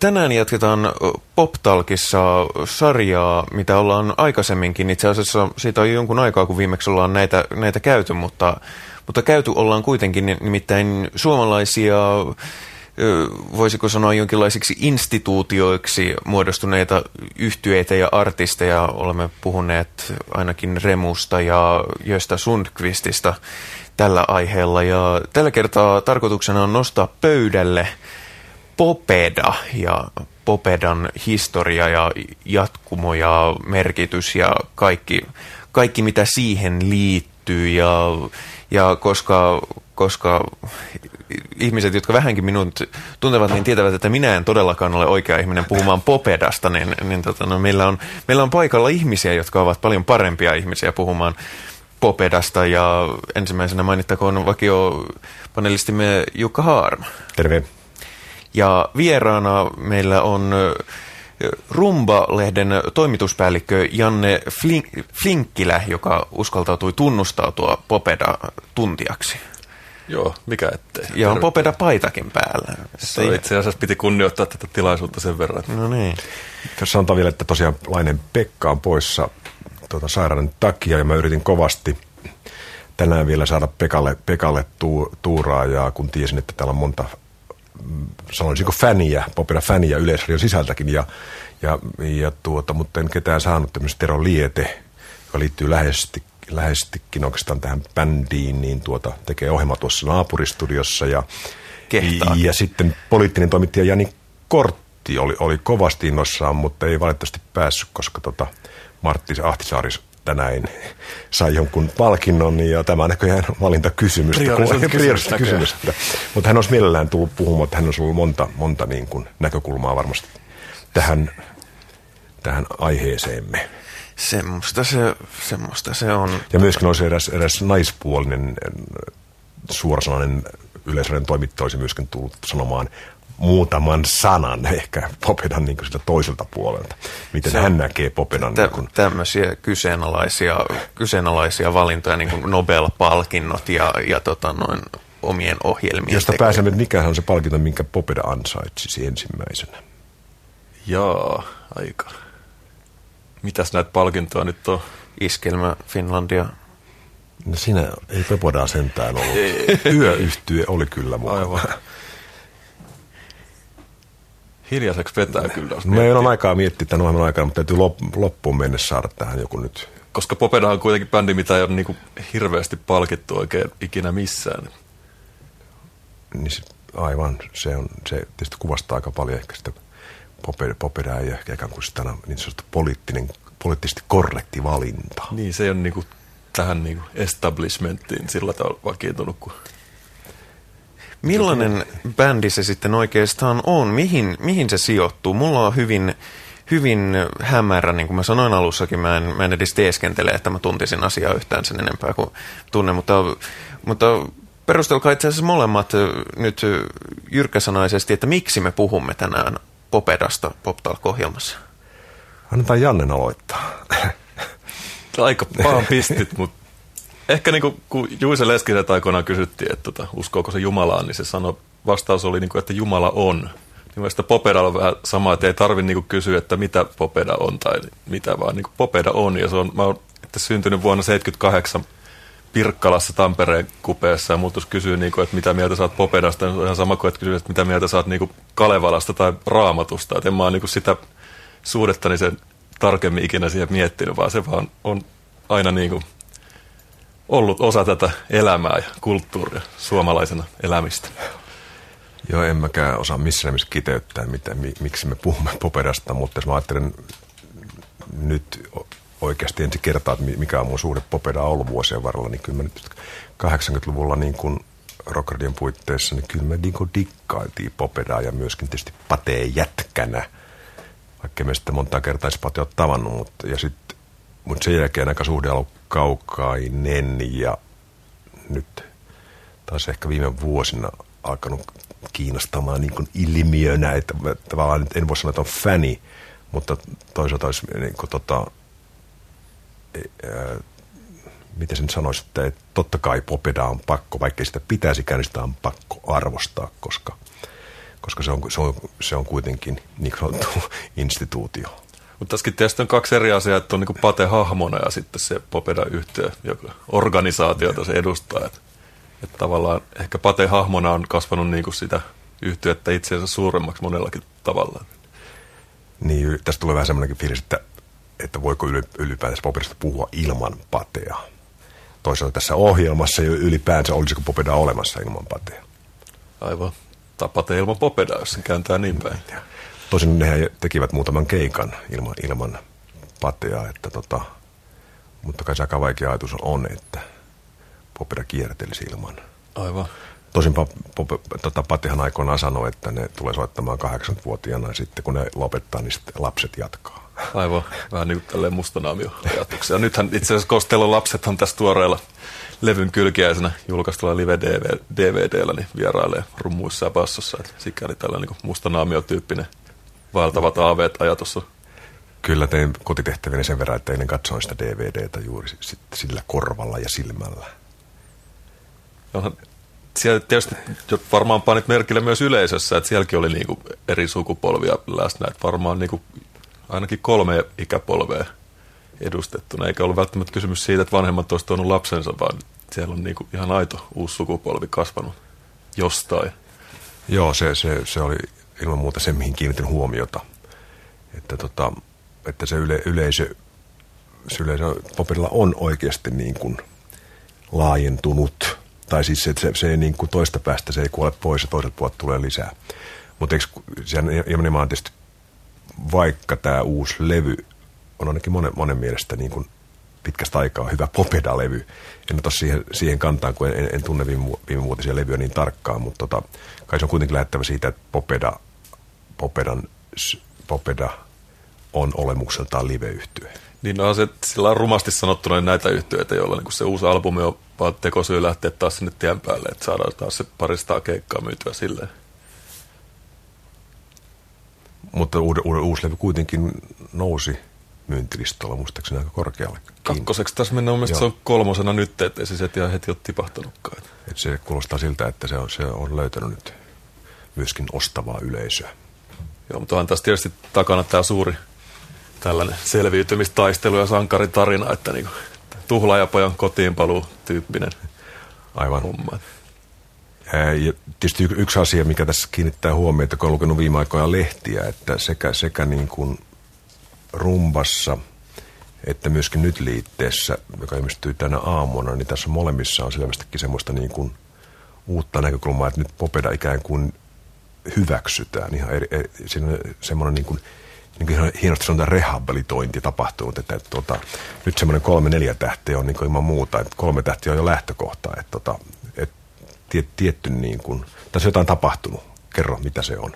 Tänään jatketaan PopTalkissa sarjaa, mitä ollaan aikaisemminkin. Itse asiassa siitä on jonkun aikaa, kun viimeksi ollaan näitä, näitä käyty, mutta, mutta käyty ollaan kuitenkin nimittäin suomalaisia, voisiko sanoa jonkinlaisiksi instituutioiksi muodostuneita yhtyeitä ja artisteja. Olemme puhuneet ainakin Remusta ja Josta Sundqvistista tällä aiheella. Ja tällä kertaa tarkoituksena on nostaa pöydälle – Popeda ja Popedan historia ja jatkumo ja merkitys ja kaikki, kaikki mitä siihen liittyy ja, ja koska, koska ihmiset, jotka vähänkin minut tuntevat, niin tietävät, että minä en todellakaan ole oikea ihminen puhumaan Popedasta, niin, niin tota, no, meillä, on, meillä on paikalla ihmisiä, jotka ovat paljon parempia ihmisiä puhumaan Popedasta ja ensimmäisenä mainittakoon vakio panelistimme Jukka Haarma. Terve. Ja vieraana meillä on Rumba-lehden toimituspäällikkö Janne Flink- Flinkkilä, joka uskaltautui tunnustautua Popeda-tuntijaksi. Joo, mikä ettei. Ja on Popeda-paitakin päällä. Se itse asiassa piti kunnioittaa tätä tilaisuutta sen verran. No niin. Tässä sanotaan vielä, että tosiaan Lainen Pekka on poissa tuota, sairauden takia ja mä yritin kovasti tänään vielä saada Pekalle, Pekalle tuu, tuuraa ja kun tiesin, että täällä on monta sanoisinko fäniä, popera fäniä Yleisradion sisältäkin, ja, ja, ja tuota, mutta en ketään saanut tämmöistä Tero Liete, joka liittyy läheisesti, lähestikin oikeastaan tähän bändiin, niin tuota, tekee ohjelma tuossa naapuristudiossa, ja, ja sitten poliittinen toimittaja Jani Kortti oli, oli kovasti innossaan, mutta ei valitettavasti päässyt, koska tota, Martti Ahtisaaris tänään sai jonkun palkinnon ja tämä on näköjään valintakysymys. kysymys. Mutta hän olisi mielellään tullut puhumaan, että hän olisi ollut monta, monta niin kuin näkökulmaa varmasti tähän, tähän aiheeseemme. Semmoista se, semmoista se on. Ja myöskin olisi eräs, eräs naispuolinen suorasanainen yleisöiden toimittaja olisi myöskin tullut sanomaan muutaman sanan ehkä Popedan niin sitä toiselta puolelta. Miten se, hän näkee Popedan. Tä, niin kuin... Tämmöisiä kyseenalaisia, kyseenalaisia valintoja, niin kuin Nobel-palkinnot ja, ja tota noin omien ohjelmien Josta tekee. pääsemme, että mikä on se palkinto, minkä Popeda ansaitsisi ensimmäisenä. Joo, aika. Mitäs näitä palkintoja nyt on? Iskelmä Finlandia. No sinä ei Popodaa sentään ollut. Yöyhtye oli kyllä mukana. Aivan. Hiljaiseksi vetää kyllä. Me ei ole aikaa miettiä tämän ohjelman aikana, mutta täytyy loppuun mennessä saada tähän joku nyt. Koska Popeda on kuitenkin bändi, mitä ei ole niin hirveästi palkittu oikein ikinä missään. Niin se, aivan, se, on, se tietysti kuvastaa aika paljon ehkä sitä Popeda, Popeda ei ehkä ikään kuin sitä niin sanottu poliittinen, poliittisesti korrekti valinta. Niin, se ole niin kuin tähän niin kuin establishmenttiin sillä tavalla vakiintunut kuin Millainen bändi se sitten oikeastaan on? Mihin, mihin se sijoittuu? Mulla on hyvin, hyvin hämärä, niin kuin mä sanoin alussakin, mä en, mä en edes teeskentele, että mä tuntisin asiaa yhtään sen enempää kuin tunnen, mutta, mutta perustelkaa itse asiassa molemmat nyt jyrkkäsanaisesti, että miksi me puhumme tänään Popedasta Poptalk-ohjelmassa? Annetaan Jannen aloittaa. Aika paan pistit, mutta ehkä niin kuin, kun Juise Leskiset aikoinaan kysyttiin, että tota, uskooko se Jumalaan, niin se sanoi, vastaus oli, niin kuin, että Jumala on. Niin mielestäni Popedalla on vähän sama, että ei tarvitse niin kysyä, että mitä Popeda on tai mitä, vaan niin Popeda on. Ja se on, mä oon että syntynyt vuonna 78 Pirkkalassa Tampereen kupeessa ja muutus kysyy, niin kuin, että mitä mieltä saat Popedasta, niin se on ihan sama kuin, että kysyy, että mitä mieltä saat niin kuin Kalevalasta tai Raamatusta. Että en mä oon niin kuin sitä suhdettani sen tarkemmin ikinä siihen miettinyt, vaan se vaan on aina niin kuin ollut osa tätä elämää ja kulttuuria suomalaisena elämistä. Joo, en mäkään osaa missään nimessä kiteyttää, mitä, miksi me puhumme Poperasta, mutta jos mä ajattelen nyt oikeasti ensi kertaa, että mikä on mun suhde Popeda ollut vuosien varrella, niin kyllä mä nyt 80-luvulla niin kuin Rockardian puitteissa, niin kyllä me niin kuin dikkailtiin Popedaa ja myöskin tietysti Patee jätkänä, vaikka me sitten monta kertaa Pate tavannut, mutta ja sitten mutta sen jälkeen aika suhde ollut kaukainen ja nyt taas ehkä viime vuosina alkanut kiinnostamaan niin kuin ilmiönä, että tavallaan nyt en voi sanoa, että on fäni, mutta toisaalta olisi niin kuin tota, ää, miten sen sanoisi, että totta kai popeda on pakko, vaikka sitä pitäisikään, niin sitä on pakko arvostaa, koska, koska se on, se on, se on kuitenkin niin sanottu instituutio. Mutta tässäkin tietysti on kaksi eri asiaa, että on niin Pate hahmona ja sitten se Popeda-yhtiö, joka organisaatiota se edustaa. Että, että tavallaan ehkä Pate hahmona on kasvanut niin kuin sitä yhtiötä itseensä suuremmaksi monellakin tavalla. Niin, tästä tulee vähän semmoinenkin fiilis, että, että voiko ylipäätänsä Popedasta puhua ilman Patea. Toisaalta tässä ohjelmassa ylipäänsä olisiko Popeda olemassa ilman Patea. Aivan. Tai Pate ilman Popeda, jos se kääntää niin päin. Tosin nehän tekivät muutaman keikan ilman, ilman Patea, että tota, mutta kai se aika vaikea ajatus on, että Popeda kiertelisi ilman. Aivan. Tosin tota, Patihan aikoinaan sanoi, että ne tulee soittamaan 80-vuotiaana ja sitten kun ne lopettaa, niin sitten lapset jatkaa. Aivan, vähän niin kuin tälleen mustanaamio ajatuksia. Nythän itse asiassa Kostellon lapset on tässä tuoreella levyn kylkiäisenä julkaistulla live DVDllä niin vierailee rummuissa ja bassossa. Että sikäli tällainen niin mustanaamio-tyyppinen vaeltavat aaveet ajatus on. Kyllä tein kotitehtäviä sen verran, että eilen katsoin sitä DVDtä juuri sillä korvalla ja silmällä. Onhan siellä tietysti varmaan panit merkille myös yleisössä, että sielläkin oli niinku eri sukupolvia läsnä, että varmaan niinku ainakin kolme ikäpolvea edustettuna, eikä ollut välttämättä kysymys siitä, että vanhemmat olisivat tuonut lapsensa, vaan siellä on niinku ihan aito uusi sukupolvi kasvanut jostain. Joo, se, se, se oli ilman muuta se, mihin kiinnitin huomiota. Että, tota, että se yle, yleisö, se yleisö paperilla on oikeasti niin kuin laajentunut. Tai siis se, se, se ei niin kuin toista päästä, se ei kuole pois ja toiset puolet tulee lisää. Mutta sehän nimenomaan tietysti, vaikka tämä uusi levy on ainakin monen, monen mielestä niin kuin pitkästä aikaa hyvä Popeda-levy. En ota siihen, siihen kantaan, kun en, en, en tunne viime, viime vuotisia levyjä niin tarkkaan, mutta tota, kai se on kuitenkin lähettävä siitä, että Popeda Popedan, Popeda on olemukseltaan live-yhtye. Niin no se sillä on rumasti sanottuna näitä yhtyeitä, joilla niin se uusi albumi on vaan tekosyy lähteä taas sinne tien päälle, että saadaan taas se paristaa keikkaa myytyä silleen. Mutta uusi, uusi levy kuitenkin nousi myyntilistolla muistaakseni aika korkealle. Kakkoseksi tässä mennään mun se on kolmosena nyt, ettei se sieltä ihan heti ole tipahtanutkaan. Et se kuulostaa siltä, että se on, se on löytänyt nyt myöskin ostavaa yleisöä. Joo, mutta on tässä tietysti takana tämä suuri tällainen selviytymistaistelu ja sankaritarina, että niin tuhlaajapojan kotiinpaluu tyyppinen Aivan. homma. Ja tietysti yksi asia, mikä tässä kiinnittää huomiota, kun on lukenut viime aikoina lehtiä, että sekä, sekä niin kuin rumbassa että myöskin nyt liitteessä, joka ilmestyy tänä aamuna, niin tässä molemmissa on selvästikin semmoista niin kuin uutta näkökulmaa, että nyt Popeda ikään kuin hyväksytään. Ihan eri, eri, siinä on semmoinen niin kuin, niin kuin hienosti sanotaan rehabilitointi tapahtunut, että, että tota, nyt semmoinen kolme neljä tähteä on niin kuin ilman muuta, että kolme tähteä on jo lähtökohta, että, tota, että tiet, tietty niin kuin, tässä on jotain tapahtunut, kerro mitä se on.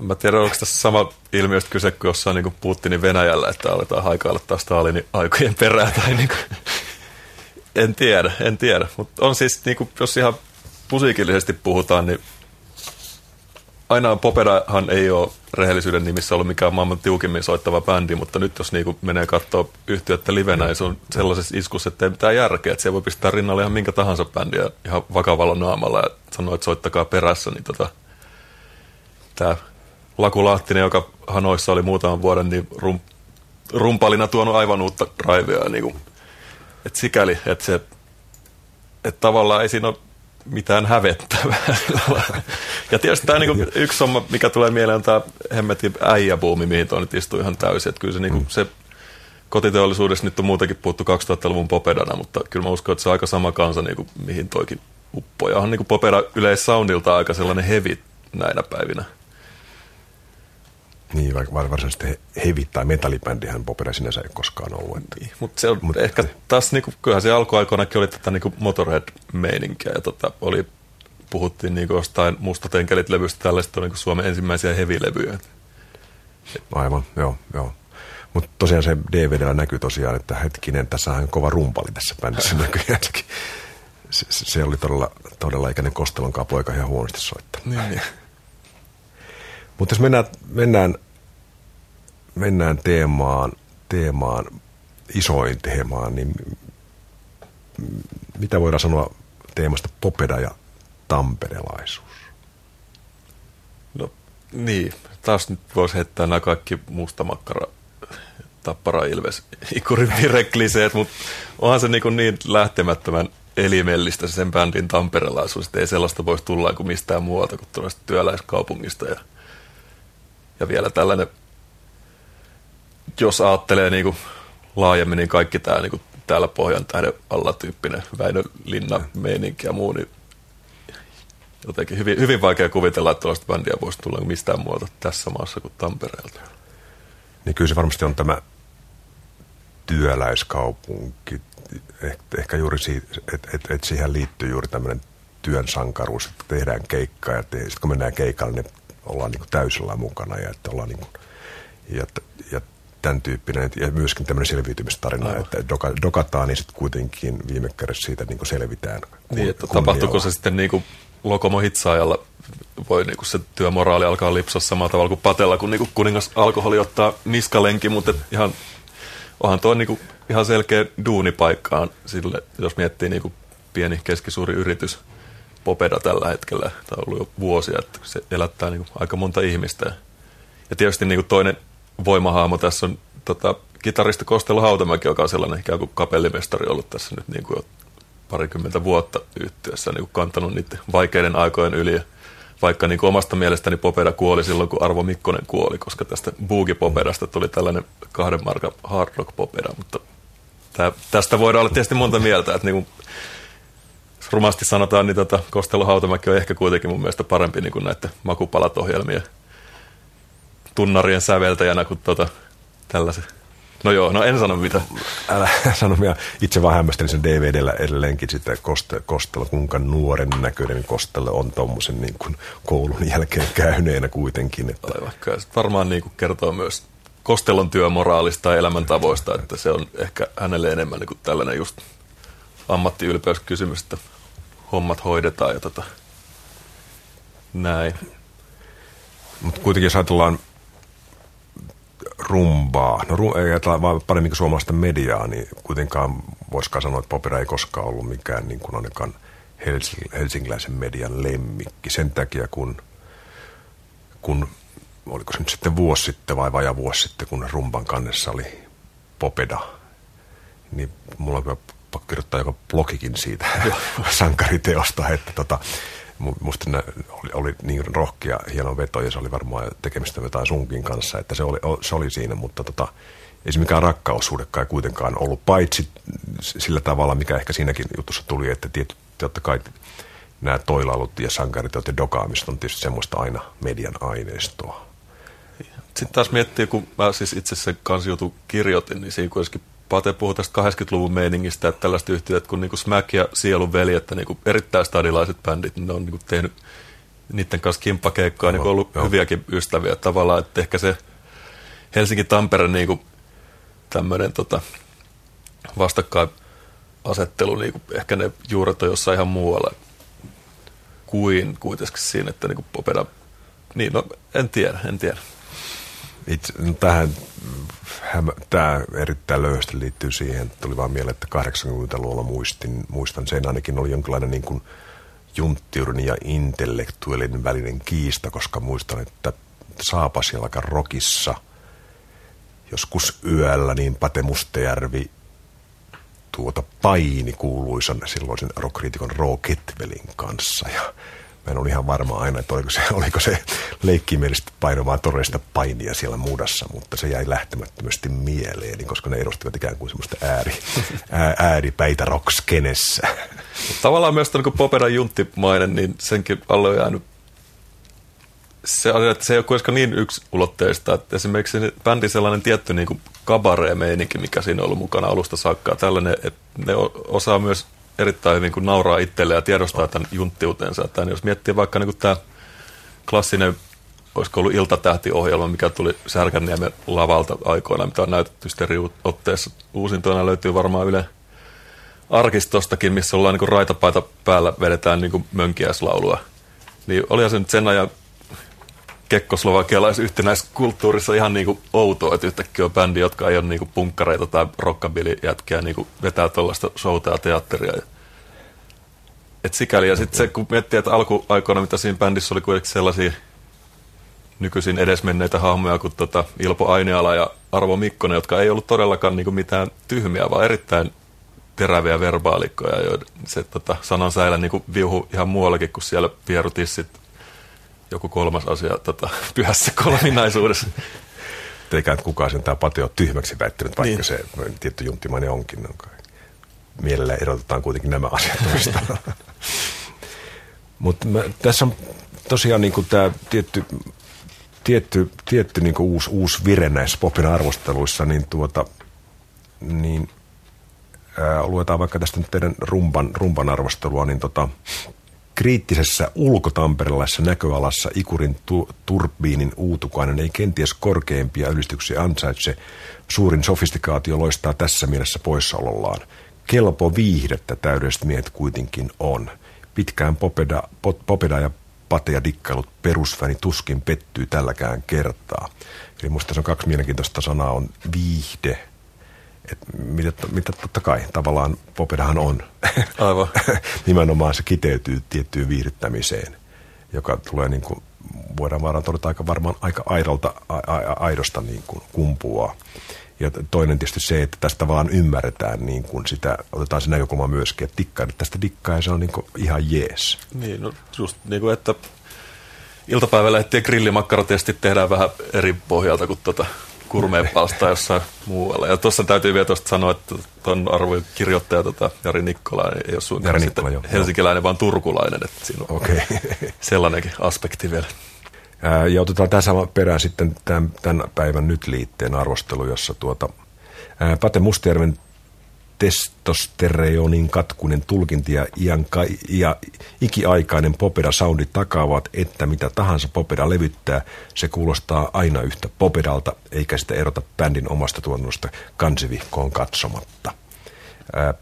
Mä tiedän, onko tässä sama ilmiöstä kyse kuin jossain niin kuin Putinin Venäjällä, että aletaan haikailla taas Stalinin aikojen perään. Tai niin kuin, en tiedä, en tiedä. Mutta on siis, niin kuin, jos ihan musiikillisesti puhutaan, niin aina Popedahan ei ole rehellisyyden nimissä ollut mikään maailman tiukimmin soittava bändi, mutta nyt jos niinku menee katsoa yhtiötä livenä, niin se on sellaisessa iskussa, että ei mitään järkeä. Että siellä voi pistää rinnalle ihan minkä tahansa bändiä ihan vakavalla naamalla ja sanoa, että soittakaa perässä. Niin tota, tämä Laku Lahtinen, joka Hanoissa oli muutaman vuoden, niin rum, rumpalina tuonut aivan uutta raivia. Niin että sikäli, että se että tavallaan ei siinä ole mitään hävettävää. ja tietysti tämä niinku yksi homma, mikä tulee mieleen, on tämä hemmetin äijäbuumi, mihin tuo nyt istuu ihan täysin. Että kyllä se, niinku, mm. se kotiteollisuudessa nyt on muutenkin puhuttu 2000-luvun popedana, mutta kyllä mä uskon, että se on aika sama kansa, niinku, mihin toikin uppoja. On niinku popeda yleissoundilta aika sellainen heavy näinä päivinä. Niin, vaikka varsinaisesti heavy tai metallibändihän Popera sinänsä ei koskaan ollut. Että. Niin, mutta se on Mut, ehkä taas, niinku, kyllähän se alkuaikoinakin oli tätä niinku Motorhead-meininkiä ja tota, oli, puhuttiin niinku jostain mustatenkelit-levystä, tällaista on niinku Suomen ensimmäisiä heavy-levyjä. Aivan, joo, joo. Mutta tosiaan se DVDllä näkyy tosiaan, että hetkinen, tässä on kova rumpali tässä bändissä näkyy Se, se, oli todella, todella ikäinen Kostelon poika ihan huonosti soittanut. Niin, niin. Mutta jos mennään, mennään, mennään teemaan, teemaan, isoin teemaan, niin mitä voidaan sanoa teemasta popeda ja tamperelaisuus? Niin, taas nyt voisi heittää nämä kaikki mustamakkara, tappara, ilves, ikurin virekliseet, mutta onhan se niin, niin lähtemättömän elimellistä se sen bändin tamperelaisuus, että ei sellaista voisi tulla kuin mistään muualta kuin työläiskaupungista. Ja, ja vielä tällainen, jos ajattelee niin kuin laajemmin, niin kaikki tämä niin kuin täällä Pohjan tähden alla tyyppinen Väinö Linna meininki ja muu, niin jotenkin hyvin, hyvin vaikea kuvitella, että tällaista bändiä voisi tulla mistään muualta tässä maassa kuin Tampereelta. Niin kyllä se varmasti on tämä työläiskaupunki, eh, ehkä juuri siitä, että et, et siihen liittyy juuri tämmöinen työn sankaruus, että tehdään keikkaa ja te, sitten kun mennään keikalle, niin ollaan niin täysillä mukana ja että ollaan niin kuin, ja, ja tämän tyyppinen, ja myöskin tämmöinen selviytymistarina, Aivan. että doka, dokataan, niin sitten kuitenkin viime kädessä siitä niin kuin selvitään. Niin, että tapahtuuko se sitten niin kuin Lokomo hitsaajalla voi niinku se työmoraali alkaa lipsua samalla tavalla kuin patella, kun niinku kuningas alkoholi ottaa niskalenki, mutta ihan, onhan tuo niinku ihan selkeä duunipaikkaan sille, jos miettii niinku pieni keskisuuri yritys, Popeda tällä hetkellä, tämä on ollut jo vuosia, että se elättää niinku aika monta ihmistä. Ja tietysti niinku toinen voimahaamo tässä on tota, kitaristi Kostelo Hautamäki, joka on sellainen ikään kuin kapellimestari ollut tässä nyt niin kuin jo parikymmentä vuotta yhtiössä niin kuin kantanut niiden vaikeiden aikojen yli. Vaikka niin kuin omasta mielestäni Popeda kuoli silloin, kun Arvo Mikkonen kuoli, koska tästä Boogie Popedasta tuli tällainen kahden markan hard rock Popeda, mutta tää, tästä voidaan olla tietysti monta mieltä, että niin kuin, rumasti sanotaan, niin tota, Kostelo Hautamäki on ehkä kuitenkin mun mielestä parempi niin kuin näiden makupalat-ohjelmien tunnarien säveltäjänä kuin tota, tällaisen No joo, no en sano mitä. Älä sano mitä. Itse vaan hämmästelin sen DVDllä edelleenkin sitä koste, Kostella, kuinka nuoren näköinen Kostella on tuommoisen niin kuin koulun jälkeen käyneenä kuitenkin. Että... Aivan, varmaan niin kuin kertoo myös Kostelon työmoraalista ja elämäntavoista, että se on ehkä hänelle enemmän niin kuin tällainen just ammattiylpeyskysymys, että hommat hoidetaan ja tota, näin. Mutta kuitenkin jos ajatellaan rumbaa. No ei ajatella vaan paremmin kuin suomalaista mediaa, niin kuitenkaan voisikaan sanoa, että Popera ei koskaan ollut mikään niin kuin ainakaan helsing, helsingiläisen median lemmikki. Sen takia, kun, kun oliko se nyt sitten vuosi sitten vai vaja vuosi sitten, kun rumban kannessa oli Popeda, niin mulla on pakko kirjoittaa joka blogikin siitä sankariteosta, että tota, musta oli, oli niin rohkea, hieno veto ja se oli varmaan tekemistä jotain sunkin kanssa, että se oli, se oli siinä, mutta tota, ei se mikään rakkaussuhdekaan kuitenkaan ollut, paitsi sillä tavalla, mikä ehkä siinäkin jutussa tuli, että tietysti totta kai nämä toilailut ja sankarit ja dokaamista on tietysti semmoista aina median aineistoa. Sitten taas miettii, kun mä siis itse sen kansijutu kirjoitin, niin siinä kuitenkin Pate puhui tästä 80-luvun meiningistä, että tällaiset yhtiöt kuin niinku Smack ja Sielun veljet, niinku erittäin stadilaiset bändit, ne on niinku tehnyt niiden kanssa kimppakeikkoa, niin ollut joo. hyviäkin ystäviä tavallaan, että ehkä se Helsinki-Tampere niinku tämmöinen tota, vastakkainasettelu, niinku, ehkä ne juuret on jossain ihan muualla kuin kuitenkin siinä, että niinku Popeda, niin no en tiedä, en tiedä. Itse, no tähän tämä erittäin löyhästi liittyy siihen, että tuli vaan mieleen, että 80-luvulla muistin, muistan sen ainakin oli jonkinlainen niin kuin junttiurin ja intellektuellin välinen kiista, koska muistan, että Saapasjalkan rokissa joskus yöllä niin Pate Mustajärvi tuota paini kuuluisan silloisen rockkriitikon Roo Ketvelin kanssa. Ja Mä en ole ihan varma aina, että oliko se, oliko se leikkimielistä painomaa toreista painia siellä mudassa, mutta se jäi lähtemättömästi mieleeni, koska ne edustivat ikään kuin semmoista ääri, ää, ääripäitä rockskenessä. Tavallaan myös niin Popera junttimainen, niin senkin alle on jäänyt se, että se ei ole kuitenkaan niin yksulotteista, että esimerkiksi bändi sellainen tietty niin kabaree-meininki, mikä siinä on ollut mukana alusta saakka, tällainen, että ne osaa myös erittäin hyvin, kun nauraa itselle ja tiedostaa tämän junttiutensa. Että jos miettii vaikka niin tämä klassinen, olisiko ollut iltatähtiohjelma, mikä tuli Särkänniemen lavalta aikoina, mitä on näytetty stereootteessa. Uusintoina löytyy varmaan Yle arkistostakin, missä ollaan niin raitapaita päällä, vedetään niin mönkiäislaulua. Niin olihan se nyt sen ajan kekkoslovakialaisyhtenäiskulttuurissa ihan niin kuin outoa, että yhtäkkiä on bändi, jotka ei ole niin kuin punkkareita tai rockabilly-jätkiä, kuin vetää tuollaista showta ja teatteria. Et sikäli, ja sitten se, kun miettii, että alkuaikoina, mitä siinä bändissä oli kuitenkin sellaisia nykyisin edesmenneitä hahmoja kuin tota Ilpo Aineala ja Arvo Mikkonen, jotka ei ollut todellakaan niin mitään tyhmiä, vaan erittäin teräviä verbaalikkoja, joiden se tota, sanan säilä niin viuhu ihan muuallakin kuin siellä pierutissit joku kolmas asia tota, pyhässä kolminaisuudessa. Eikä kukaan sen tämä Pate ole tyhmäksi väittänyt, vaikka niin. se tietty junttimainen onkin. Mielellä erotetaan kuitenkin nämä asiat Mutta tässä on tosiaan niin tämä tietty, tietty, tietty niin uusi, uusi vire näissä popin arvosteluissa, niin, tuota, niin ää, luetaan vaikka tästä nyt teidän rumban, rumban arvostelua, niin tota, kriittisessä ulkotamperelaisessa näköalassa Ikurin tu- turbiinin uutukainen ei kenties korkeimpia ylistyksiä ansaitse. Suurin sofistikaatio loistaa tässä mielessä poissaolollaan. Kelpo viihdettä täydelliset miehet kuitenkin on. Pitkään popeda, pop, popeda ja pateja dikkailut perusfäni tuskin pettyy tälläkään kertaa. Eli musta se on kaksi mielenkiintoista sanaa, on viihde et mitä, mitä totta kai tavallaan Popedahan on. Aivan. Nimenomaan se kiteytyy tiettyyn viihdyttämiseen, joka tulee niin kuin, voidaan varmaan todeta aika varmaan aika aidolta, a, a, aidosta niin kuin kumpua. Ja toinen tietysti se, että tästä vaan ymmärretään niin kuin sitä, otetaan se näkökulma myöskin, että dikkaa, että tästä dikkaa ja se on niin kuin ihan jees. Niin, no just niin kuin, että iltapäivälehtien grillimakkarotestit tehdään vähän eri pohjalta kuin tuota kurmeepalsta jossain muualla. Ja tuossa täytyy vielä tuosta sanoa, että tuon arvoin kirjoittaja tota, Jari Nikkola ei ole suinkaan Nikkola, joo, helsinkiläinen, vaan turkulainen. Että siinä on okay. sellainenkin aspekti vielä. ja otetaan tässä perään sitten tämän, tämän päivän nyt liitteen arvostelu, jossa tuota, ää, Pate Mustjärven testostereonin katkunen tulkinti ja, ianka, ja ikiaikainen popeda soundi takaavat, että mitä tahansa popeda levyttää, se kuulostaa aina yhtä popedalta, eikä sitä erota bändin omasta tuotannosta kansivihkoon katsomatta. Ää,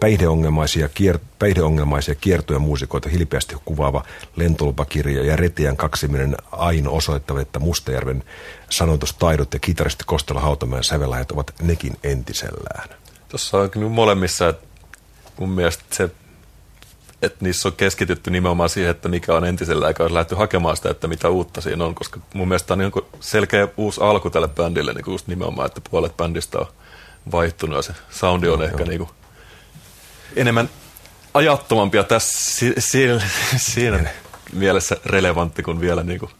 päihdeongelmaisia, kier, päihdeongelmaisia kiertoja muusikoita hilpeästi kuvaava lentolupakirja ja Retiän kaksiminen Aino osoittavat, että Mustajärven sanoitustaidot ja kitaristi Kostela Hautamäen sävelajat ovat nekin entisellään. Tuossa on kyllä molemmissa, että mun mielestä se, että niissä on keskitytty nimenomaan siihen, että mikä on entisellä, eikä olisi lähdetty hakemaan sitä, että mitä uutta siinä on, koska mun mielestä on niin selkeä uusi alku tälle bändille, niin just nimenomaan, että puolet bändistä on vaihtunut ja se soundi on no, ehkä niin kuin enemmän ajattomampia tässä si, si, siinä mielessä relevantti kuin vielä niin kuin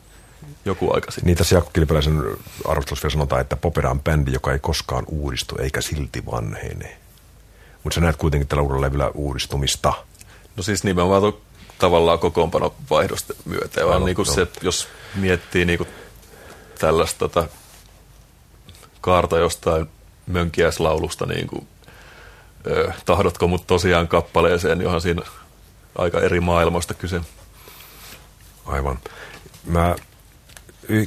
joku aika sitten. Niin tässä Jaakko Kilpeläisen arvostelussa vielä sanotaan, että Popera on bändi, joka ei koskaan uudistu eikä silti vanhene. Mutta sä näet kuitenkin tällä uudella levyllä uudistumista. No siis nimenomaan tavallaan kokoonpano vaihdosta myötä. Vaan niin kuin se, jos miettii niin kuin tällaista tota, kaarta jostain mönkiäislaulusta, niin kuin, ö, tahdotko mut tosiaan kappaleeseen, niin onhan siinä aika eri maailmoista kyse. Aivan. Mä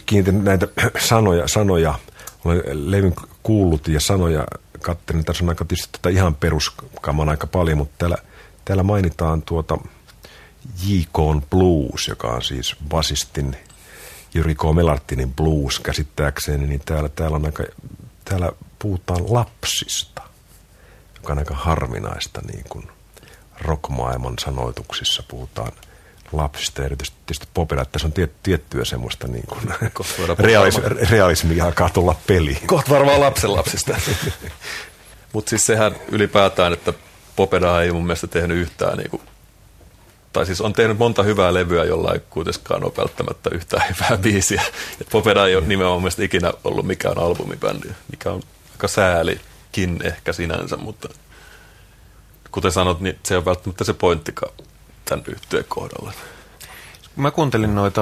kiinnitin näitä sanoja, sanoja olen levyn kuullut ja sanoja katselin. Tässä on aika tietysti tätä ihan peruskaman aika paljon, mutta täällä, täällä mainitaan tuota J.K. Blues, joka on siis basistin Jyri K. Melartinin blues käsittääkseni, niin täällä, täällä, on aika, täällä puhutaan lapsista, joka on aika harvinaista niin kuin rockmaailman sanoituksissa puhutaan – lapsista, erityisesti tietysti popilla, että tässä on tiet, tiettyä semmoista niin kuin realis, realismia alkaa tulla peliin. Kohta varmaan lapsen lapsista. Mutta siis sehän ylipäätään, että Popeda ei mun mielestä tehnyt yhtään niin kuin, tai siis on tehnyt monta hyvää levyä, jolla ei kuitenkaan ole välttämättä yhtään hyvää biisiä. Et Popeda ei ole nimenomaan mielestä ikinä ollut mikään albumibändi, mikä on aika säälikin ehkä sinänsä, mutta kuten sanot, niin se on välttämättä se pointtikaan tämän yhtyeen kohdalla. Kun mä kuuntelin noita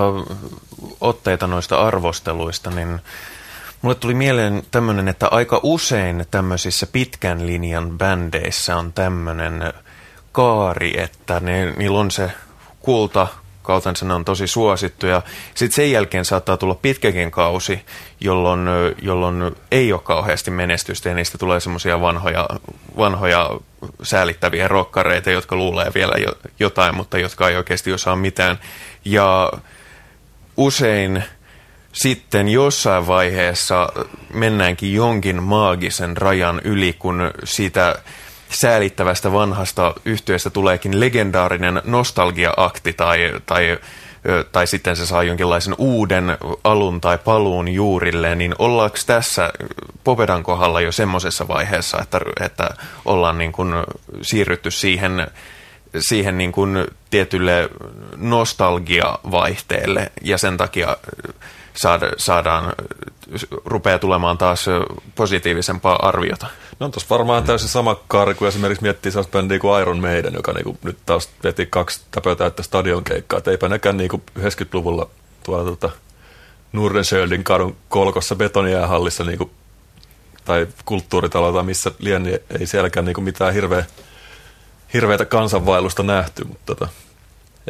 otteita noista arvosteluista, niin mulle tuli mieleen tämmöinen, että aika usein tämmöisissä pitkän linjan bändeissä on tämmöinen kaari, että ne, niillä on se kulta kautensa ne on tosi suosittuja. Sitten sen jälkeen saattaa tulla pitkäkin kausi, jolloin, jolloin ei ole kauheasti menestystä ja niistä tulee semmoisia vanhoja, vanhoja säälittäviä rokkareita, jotka luulee vielä jo, jotain, mutta jotka ei oikeasti osaa mitään. Ja usein sitten jossain vaiheessa mennäänkin jonkin maagisen rajan yli, kun siitä säälittävästä vanhasta yhtiöstä tuleekin legendaarinen nostalgia-akti tai, tai tai sitten se saa jonkinlaisen uuden alun tai paluun juurille, niin ollaanko tässä Popedan kohdalla jo semmoisessa vaiheessa, että, että ollaan niin kuin siirrytty siihen, siihen niin kuin tietylle nostalgiavaihteelle? Ja sen takia saada, saadaan, rupeaa tulemaan taas positiivisempaa arviota. No tuossa varmaan täysin sama kaari, kun esimerkiksi miettii sellaista bändiä kuin Iron Maiden, joka niinku nyt taas veti kaksi täpötäyttä stadionkeikkaa. Et eipä nekään niinku 90-luvulla tuolla tota Nurrensjöldin kadun kolkossa betoniäähallissa niinku, tai kulttuuritaloita, missä lien, niin ei sielläkään niinku mitään hirveä, hirveätä kansanvailusta nähty, mutta tota,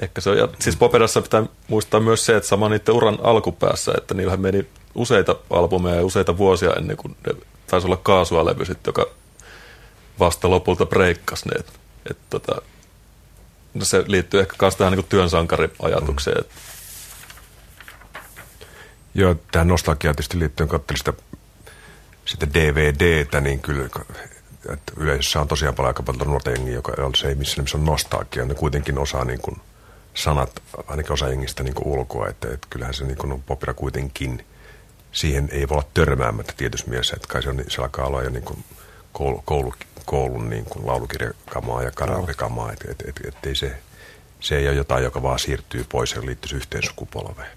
ehkä se on. Ja siis Popedassa pitää muistaa myös se, että sama niiden uran alkupäässä, että niillähän meni useita albumeja ja useita vuosia ennen kuin ne taisi olla kaasua-levy sitten, joka vasta lopulta breikkasi ne. Et, et, tota, no se liittyy ehkä myös tähän niin työnsankariajatukseen. Mm. Joo, tähän nostalgiaan tietysti liittyen katselin sitä, sitä DVDtä, niin kyllä että yleisössä on tosiaan paljon aika paljon nuorta jengiä, joka se ei missään nimessä on nostalgia. Ne kuitenkin osaa niin kuin sanat, ainakin osa jengistä niin ulkoa, että, että kyllähän se niin on popira kuitenkin – siihen ei voi olla törmäämättä tietysti mielessä, että kai se, on, se alkaa olla jo niin kuin koulu, koulu, koulun niin kuin laulukirjakamaa ja karaokekamaa, että et, et, et, ei se, se ei ole jotain, joka vaan siirtyy pois ja liittyisi yhteen sukupolveen.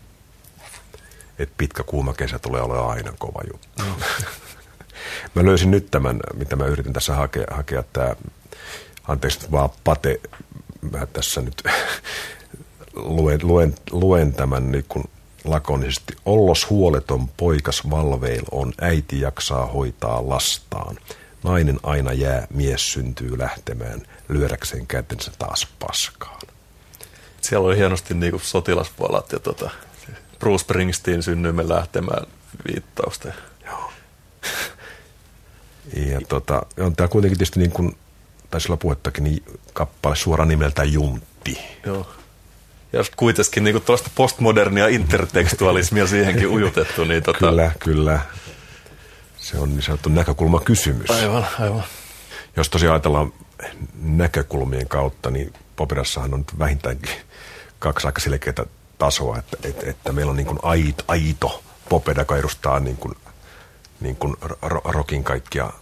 Et pitkä kuuma kesä tulee olemaan aina kova juttu. No. mä löysin nyt tämän, mitä mä yritin tässä hakea, hakea tämä, anteeksi vaan Pate, mä tässä nyt luen, luen, luen tämän niin kuin lakonisesti. Ollos huoleton poikas Valveil on, äiti jaksaa hoitaa lastaan. Nainen aina jää, mies syntyy lähtemään, lyödäkseen kätensä taas paskaan. Siellä oli hienosti niinku sotilaspalat ja tota, Bruce Springsteen synnymme lähtemään viittausta. Joo. ja tota, on tämä kuitenkin tietysti niin kuin, taisi olla puhettakin, niin kappale suora nimeltä Juntti. Joo ja kuitenkin niin tuollaista postmodernia intertekstualismia siihenkin ujutettu. Niin tota... Kyllä, kyllä. Se on niin sanottu näkökulmakysymys. Aivan, aivan. Jos tosiaan ajatellaan näkökulmien kautta, niin Popirassahan on vähintäänkin kaksi aika selkeää tasoa, että, että, että meillä on niin kuin aito, aito popeda, joka edustaa niin kuin, niin kuin rokin kaikkia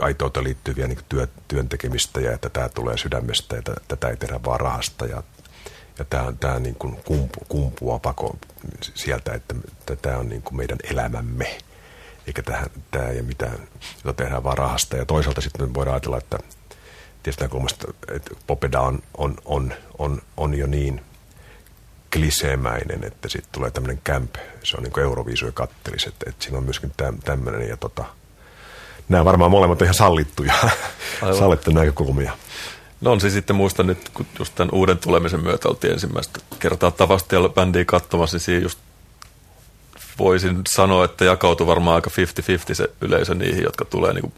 aitouteen liittyviä niin työ, työn tekemistä ja että tämä tulee sydämestä ja tätä ei tehdä vaan rahasta ja ja tämä, tämä niin kuin kumpu, kumpuaa pako sieltä, että, että tämä on niin kuin meidän elämämme, eikä tähän, tämä ei mitään, jota tehdään vaan rahasta. Ja toisaalta sitten voidaan ajatella, että tietysti näkökulmasta, että Popeda on, on, on, on, on jo niin kliseemäinen, että sitten tulee tämmöinen camp, se on niin kuin Euroviisu ja kattelis, että, että siinä on myöskin tämmöinen ja tota, nämä varmaan molemmat on ihan sallittuja, sallittuja näkökulmia. No on siis sitten muista nyt, kun just tämän uuden tulemisen myötä oltiin ensimmäistä kertaa tavasti bändiä katsomassa, niin siinä just voisin sanoa, että jakautuu varmaan aika 50-50 se yleisö niihin, jotka tulee niin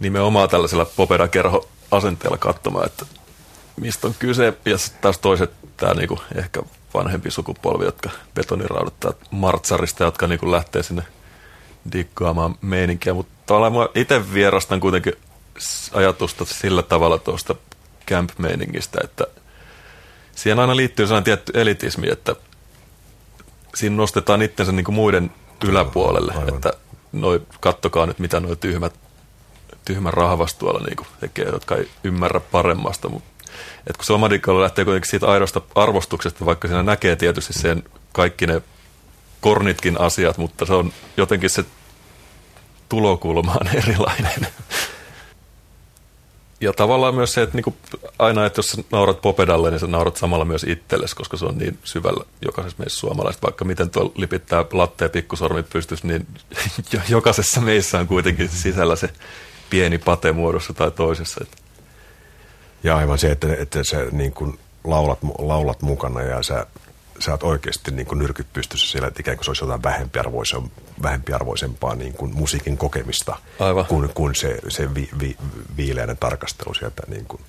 nimenomaan tällaisella popeda-kerho asenteella katsomaan, että mistä on kyse. Ja taas toiset, tämä niin kuin ehkä vanhempi sukupolvi, jotka betonirauduttaa martsarista, jotka niin kuin lähtee sinne dikkaamaan meininkiä. Mutta tavallaan itse vierastan kuitenkin ajatusta sillä tavalla tuosta camp-meiningistä, että siihen aina liittyy sellainen tietty elitismi, että siinä nostetaan itsensä niin kuin muiden yläpuolelle, Aivan. että noi, kattokaa nyt mitä nuo tyhmät, tyhmän rahvas tuolla niin kuin tekee, jotka ei ymmärrä paremmasta, mutta et kun Somadikalla lähtee kuitenkin siitä aidosta arvostuksesta, vaikka siinä näkee tietysti sen kaikki ne kornitkin asiat, mutta se on jotenkin se tulokulma on erilainen. Ja tavallaan myös se, että niinku aina, että jos naurat Popedalle, niin sä naurat samalla myös itsellesi, koska se on niin syvällä jokaisessa meissä suomalaisista. Vaikka miten tuo lipittää latteen pikkusormit pystys, niin jokaisessa meissä on kuitenkin sisällä se pieni pate muodossa tai toisessa. Ja aivan se, että, että sä niin kuin laulat, laulat mukana ja sä sä oot oikeasti niin kuin nyrkyt pystyssä siellä, että ikään kuin se olisi jotain vähempiarvoisempaa, vähempiarvoisempaa niin kuin musiikin kokemista Aivan. kuin, kuin se, se vi, vi, viileinen tarkastelu sieltä. Niin kuin.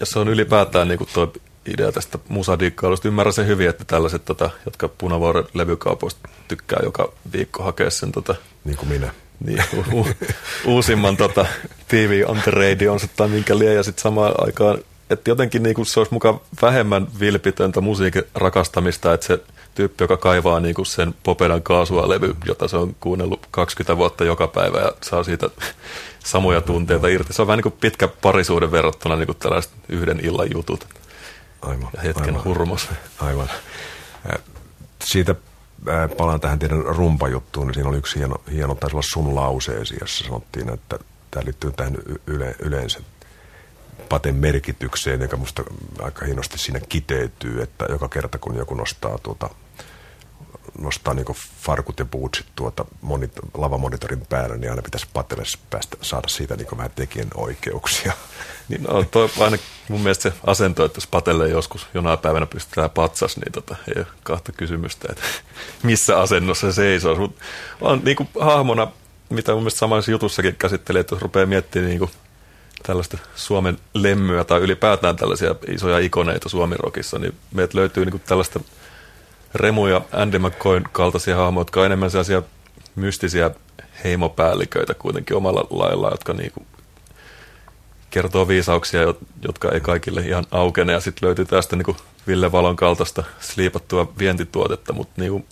Ja se on ylipäätään niin kuin tuo idea tästä musadiikkailusta. Ymmärrän sen hyvin, että tällaiset, tota, jotka Punavuoren levykaupoista tykkää joka viikko hakea sen... Tota, niin kuin minä. Niin, u- uusimman tota, TV on the radio on tai minkä liian, ja sitten samaan aikaan että jotenkin niin kuin se olisi mukaan vähemmän vilpitöntä musiikin rakastamista, että se tyyppi, joka kaivaa niin kuin sen Popedan kaasua levy, jota se on kuunnellut 20 vuotta joka päivä ja saa siitä samoja tunteita irti. Se on vähän niin kuin pitkä parisuuden verrattuna niin kuin tällaiset yhden illan jutut Aivan, ja hetken aivan. hurmos. Aivan. Siitä palaan tähän teidän rumpajuttuun, niin siinä oli yksi hieno, hieno taisi olla sun lauseesi, jossa sanottiin, että tämä liittyy tähän yle, yleensä paten merkitykseen, joka musta aika hienosti siinä kiteytyy, että joka kerta kun joku nostaa tuota nostaa niinku farkut ja bootsit tuota monit, lavamonitorin päälle, niin aina pitäisi patelle päästä, saada siitä niinku vähän tekijän oikeuksia. Niin no, toi aina mun mielestä se asento, että jos patelee joskus jonain päivänä pystytään patsas, niin tota, ei ole kahta kysymystä, että missä asennossa se seisoo. Mutta on niin hahmona, mitä mun mielestä samassa jutussakin käsittelee, että jos rupeaa miettimään niin tällaista Suomen lemmyä tai ylipäätään tällaisia isoja ikoneita Suomirokissa, niin meiltä löytyy niin tällaista Remu ja Andy McCoyn kaltaisia hahmoja, jotka on enemmän sellaisia mystisiä heimopäälliköitä kuitenkin omalla lailla, jotka niin kuin kertoo viisauksia, jo- jotka ei kaikille ihan aukene. Ja sitten löytyy tästä niin kuin Ville Valon kaltaista sliipattua vientituotetta, mutta niin kuin,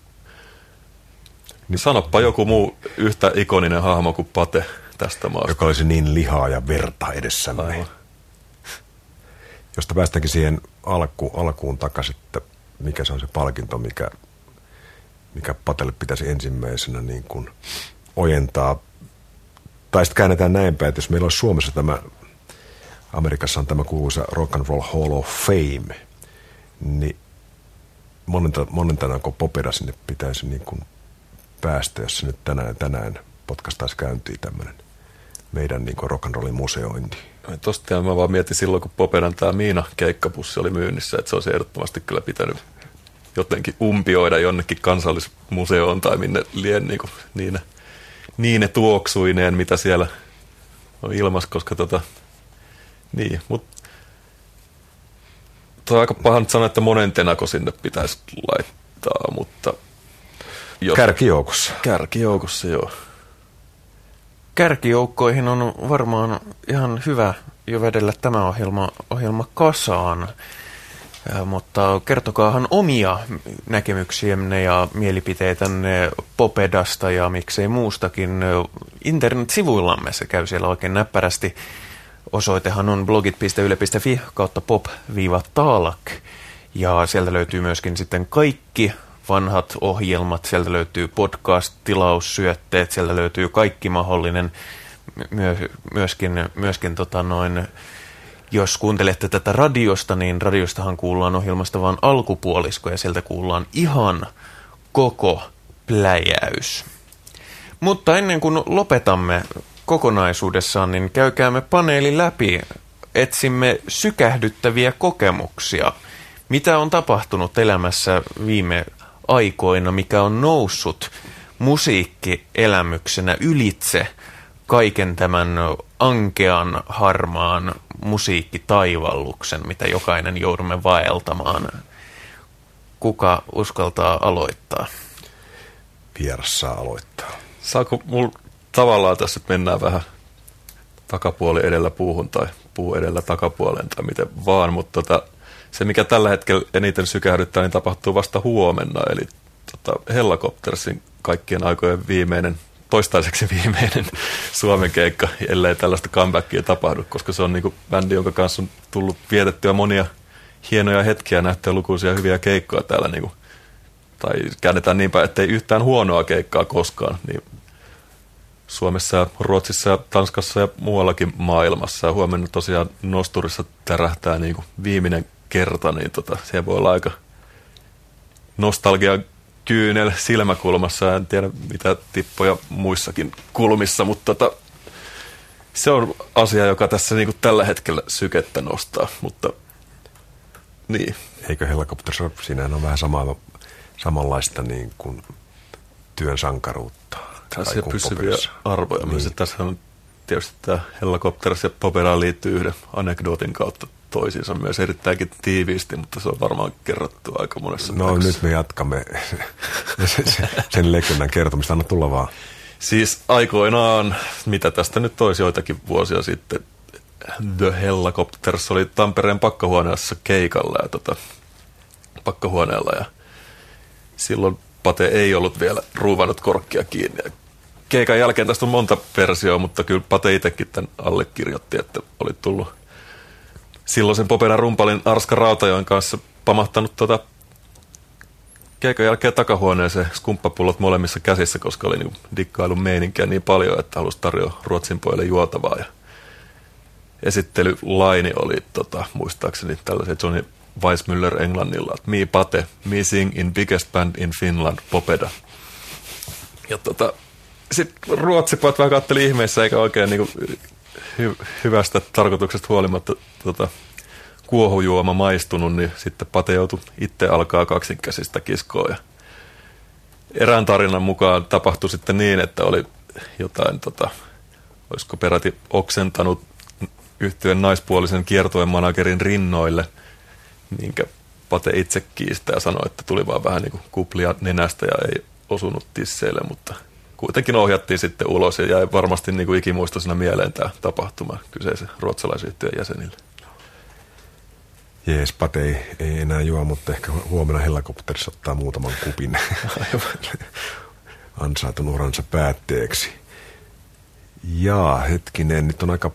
niin sanoppa joku muu yhtä ikoninen hahmo kuin Pate tästä maasta. joka olisi niin lihaa ja verta edessämme. Aivan. Josta päästäänkin siihen alku, alkuun takaisin, että mikä se on se palkinto, mikä, mikä Patelle pitäisi ensimmäisenä niin kuin ojentaa. Tai sitten käännetään näin päin, että jos meillä olisi Suomessa tämä, Amerikassa on tämä kuuluisa Rock and Roll Hall of Fame, niin monenta, monentanako popera sinne pitäisi niin kuin päästä, jos se nyt tänään, tänään potkastaisi käyntiin tämmöinen meidän niin kuin rock and rollin museointi. Ai Tosta mä vaan mietin silloin, kun Popedan tämä Miina keikkapussi oli myynnissä, että se olisi ehdottomasti kyllä pitänyt jotenkin umpioida jonnekin kansallismuseoon tai minne lien niin, niin, niin ne tuoksuineen, mitä siellä on ilmassa, koska tota, niin, mutta Tuo on aika paha nyt sanoa, että monen tenako sinne pitäisi laittaa, mutta jos, Kärkijoukossa. kärkijoukossa joo. Kärkijoukkoihin on varmaan ihan hyvä jo vedellä tämä ohjelma, ohjelma kasaan. Mutta kertokaahan omia näkemyksiänne ja mielipiteitänne Popedasta ja miksei muustakin internet-sivuillamme. Se käy siellä oikein näppärästi. Osoitehan on blogit.yle.fi kautta pop-taalak. Ja sieltä löytyy myöskin sitten kaikki vanhat ohjelmat, sieltä löytyy podcast-tilaussyötteet, sieltä löytyy kaikki mahdollinen, myö, myöskin, myöskin tota noin, jos kuuntelette tätä radiosta, niin radiostahan kuullaan ohjelmasta vain alkupuolisko ja sieltä kuullaan ihan koko pläjäys. Mutta ennen kuin lopetamme kokonaisuudessaan, niin käykäämme paneeli läpi. Etsimme sykähdyttäviä kokemuksia. Mitä on tapahtunut elämässä viime aikoina, mikä on noussut musiikkielämyksenä ylitse kaiken tämän ankean, harmaan musiikkitaivalluksen, mitä jokainen joudumme vaeltamaan. Kuka uskaltaa aloittaa? Vieras saa aloittaa. Saako mulla tavallaan tässä nyt mennään vähän takapuoli edellä puuhun tai puu edellä takapuoleen tai miten vaan, mutta tota, se mikä tällä hetkellä eniten sykähdyttää, niin tapahtuu vasta huomenna, eli tota, Hellacoptersin kaikkien aikojen viimeinen, toistaiseksi viimeinen Suomen keikka, ellei tällaista comebackia tapahdu, koska se on niinku bändi, jonka kanssa on tullut vietettyä monia hienoja hetkiä, nähtyä lukuisia hyviä keikkoja täällä, niinku, tai käännetään niin päin, ettei yhtään huonoa keikkaa koskaan, niin Suomessa Ruotsissa Tanskassa ja muuallakin maailmassa. Ja huomenna tosiaan Nosturissa tärähtää niin kuin viimeinen kerta, niin tota, se voi olla aika nostalgia kyynel silmäkulmassa. En tiedä mitä tippoja muissakin kulmissa, mutta tota, se on asia, joka tässä niin kuin tällä hetkellä sykettä nostaa. Mutta niin, Eikö Hellacopters ole, siinähän on vähän sama, samanlaista niin kuin työn sankaruutta. Kuin pysyviä Poperissa. arvoja. Niin. Tässä on tietysti tämä Hellacopters ja Poperaan liittyy yhden anekdootin kautta toisiinsa myös erittäinkin tiiviisti, mutta se on varmaan kerrottu aika monessa No paikassa. nyt me jatkamme sen, legendan kertomista. Anna tulla vaan. Siis aikoinaan, mitä tästä nyt olisi joitakin vuosia sitten, The Helicopters oli Tampereen pakkahuoneessa keikalla ja tota, pakkahuoneella ja silloin Pate ei ollut vielä ruuvannut korkkia kiinni. Ja keikan jälkeen tästä on monta versioa, mutta kyllä Pate itsekin tämän allekirjoitti, että oli tullut silloisen Popera rumpalin Arska Rautajoen kanssa pamahtanut tota keikan jälkeen takahuoneeseen skumppapullot molemmissa käsissä, koska oli niin dikkailun meininkiä niin paljon, että halusi tarjoa Ruotsin pojille juotavaa. Ja esittelylaini oli tota, muistaakseni tällaisen Johnny Weissmüller englannilla, että Me Pate, me sing in biggest band in Finland, Popeda. Ja tota, sitten ruotsipojat vähän katteli ihmeessä, eikä oikein niin hy- hyvästä tarkoituksesta huolimatta tota, kuohujuoma maistunut, niin sitten Pate joutui itse alkaa kaksinkäsistä kiskoa. Ja erään tarinan mukaan tapahtui sitten niin, että oli jotain, tota, olisiko peräti oksentanut yhtyön naispuolisen kiertojen managerin rinnoille, minkä Pate itse kiistää ja sanoi, että tuli vaan vähän niin kuin kuplia nenästä ja ei osunut tisseille, mutta kuitenkin ohjattiin sitten ulos ja jäi varmasti niin kuin ikimuistoisena mieleen tämä tapahtuma kyseisen ruotsalaisyhtiön jäsenille. Jees, Pate ei, ei enää juo, mutta ehkä huomenna helikopterissa ottaa muutaman kupin ansaitun uransa päätteeksi. Jaa, hetkinen, nyt on aika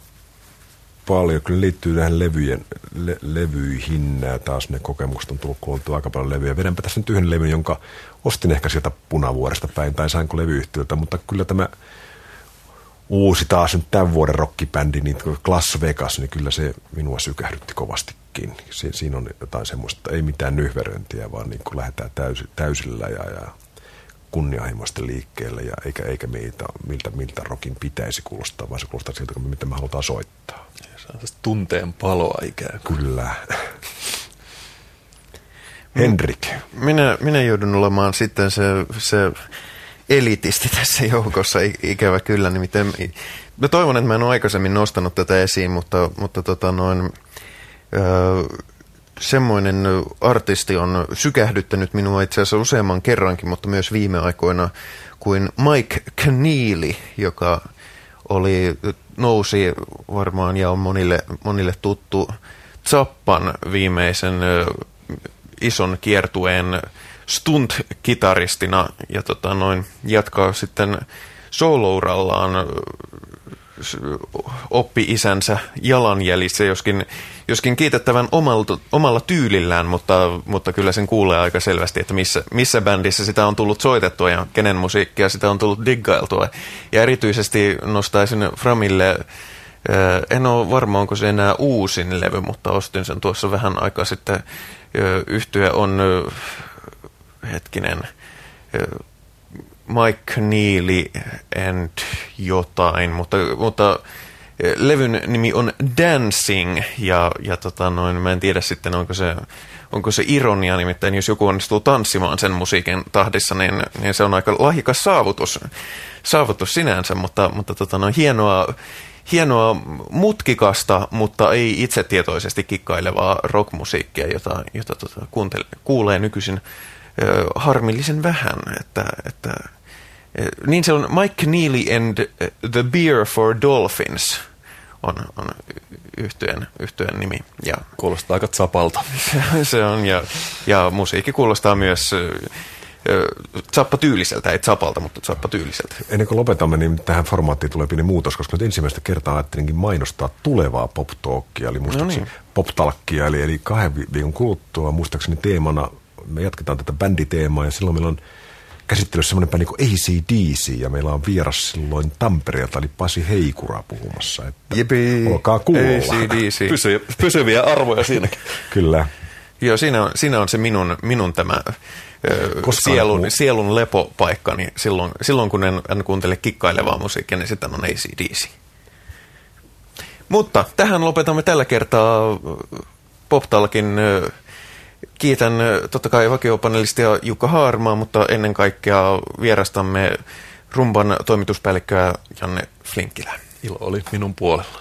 paljon, kyllä liittyy tähän levyjen, le, levyihin taas ne kokemukset on tullut kuultua aika paljon levyjä. Vedänpä tässä nyt yhden levyn, jonka ostin ehkä sieltä punavuoresta päin tai sainko levyyhtiöltä, mutta kyllä tämä uusi taas nyt tämän vuoden rockibändi, niin Glass Vegas, niin kyllä se minua sykähdytti kovastikin. Si- siinä on jotain semmoista, ei mitään nyhveröintiä, vaan niin kuin lähdetään täysi, täysillä ja, ja kunnianhimoisten liikkeelle, ja eikä, eikä meitä, miltä, miltä rockin pitäisi kuulostaa, vaan se kuulostaa siltä, mitä me halutaan soittaa. Se on tunteen paloa ikään kuin. Kyllä. Henrik. Minä, minä joudun olemaan sitten se, se elitisti tässä joukossa, ikävä kyllä. Nimittäin, mä toivon, että mä en ole aikaisemmin nostanut tätä esiin, mutta, mutta tota noin, öö, semmoinen artisti on sykähdyttänyt minua itse asiassa useamman kerrankin, mutta myös viime aikoina, kuin Mike Keneally, joka oli, nousi varmaan ja on monille, monille tuttu Zappan viimeisen ison kiertueen stunt-kitaristina. Ja tota noin, jatkaa sitten solourallaan oppi isänsä jalanjäljissä, joskin, joskin kiitettävän omalta, omalla tyylillään, mutta, mutta kyllä sen kuulee aika selvästi, että missä, missä bändissä sitä on tullut soitettua ja kenen musiikkia sitä on tullut diggailtua. Ja erityisesti nostaisin Framille, en ole varma, onko se enää uusin levy, mutta ostin sen tuossa vähän aikaa sitten. Yhtyä on hetkinen, Mike Neely and jotain, mutta, mutta levyn nimi on Dancing ja, ja tota noin, mä en tiedä sitten onko se, onko se ironia, nimittäin jos joku onnistuu tanssimaan sen musiikin tahdissa, niin, niin se on aika lahjakas saavutus, saavutus sinänsä, mutta, mutta tota noin, hienoa, hienoa mutkikasta, mutta ei itsetietoisesti kikkailevaa rockmusiikkia, jota, jota tota, kuuntele, kuulee nykyisin harmillisen vähän, että, että niin se on Mike Neely and the Beer for Dolphins on, on yhtyeen, yhtyeen nimi. Ja, kuulostaa aika zapalta. se on, ja, ja musiikki kuulostaa myös zappa tyyliseltä, ei zapalta, mutta zappa tyyliseltä. Ennen kuin lopetamme, niin tähän formaattiin tulee pieni muutos, koska nyt ensimmäistä kertaa ajattelinkin mainostaa tulevaa pop eli muistaakseni no niin. pop eli, eli kahden viikon kuluttua muistaakseni teemana me jatketaan tätä bänditeemaa ja silloin meillä on käsittelyssä semmoinen bändi kuin ACDC ja meillä on vieras silloin Tampereelta, eli Pasi Heikura puhumassa. Että Jipi, olkaa kuulla. ACDC. Pysy, pysyviä arvoja siinäkin. Kyllä. Joo, siinä on, siinä on se minun, minun tämä sielun, muu. sielun lepopaikka, niin silloin, silloin kun en, en kuuntele kikkailevaa musiikkia, niin sitten on ACDC. Mutta tähän lopetamme tällä kertaa Poptalkin Kiitän totta kai vakiopanelistia Jukka Haarmaa, mutta ennen kaikkea vierastamme rumban toimituspäällikköä Janne Flinkilä. Ilo oli minun puolella.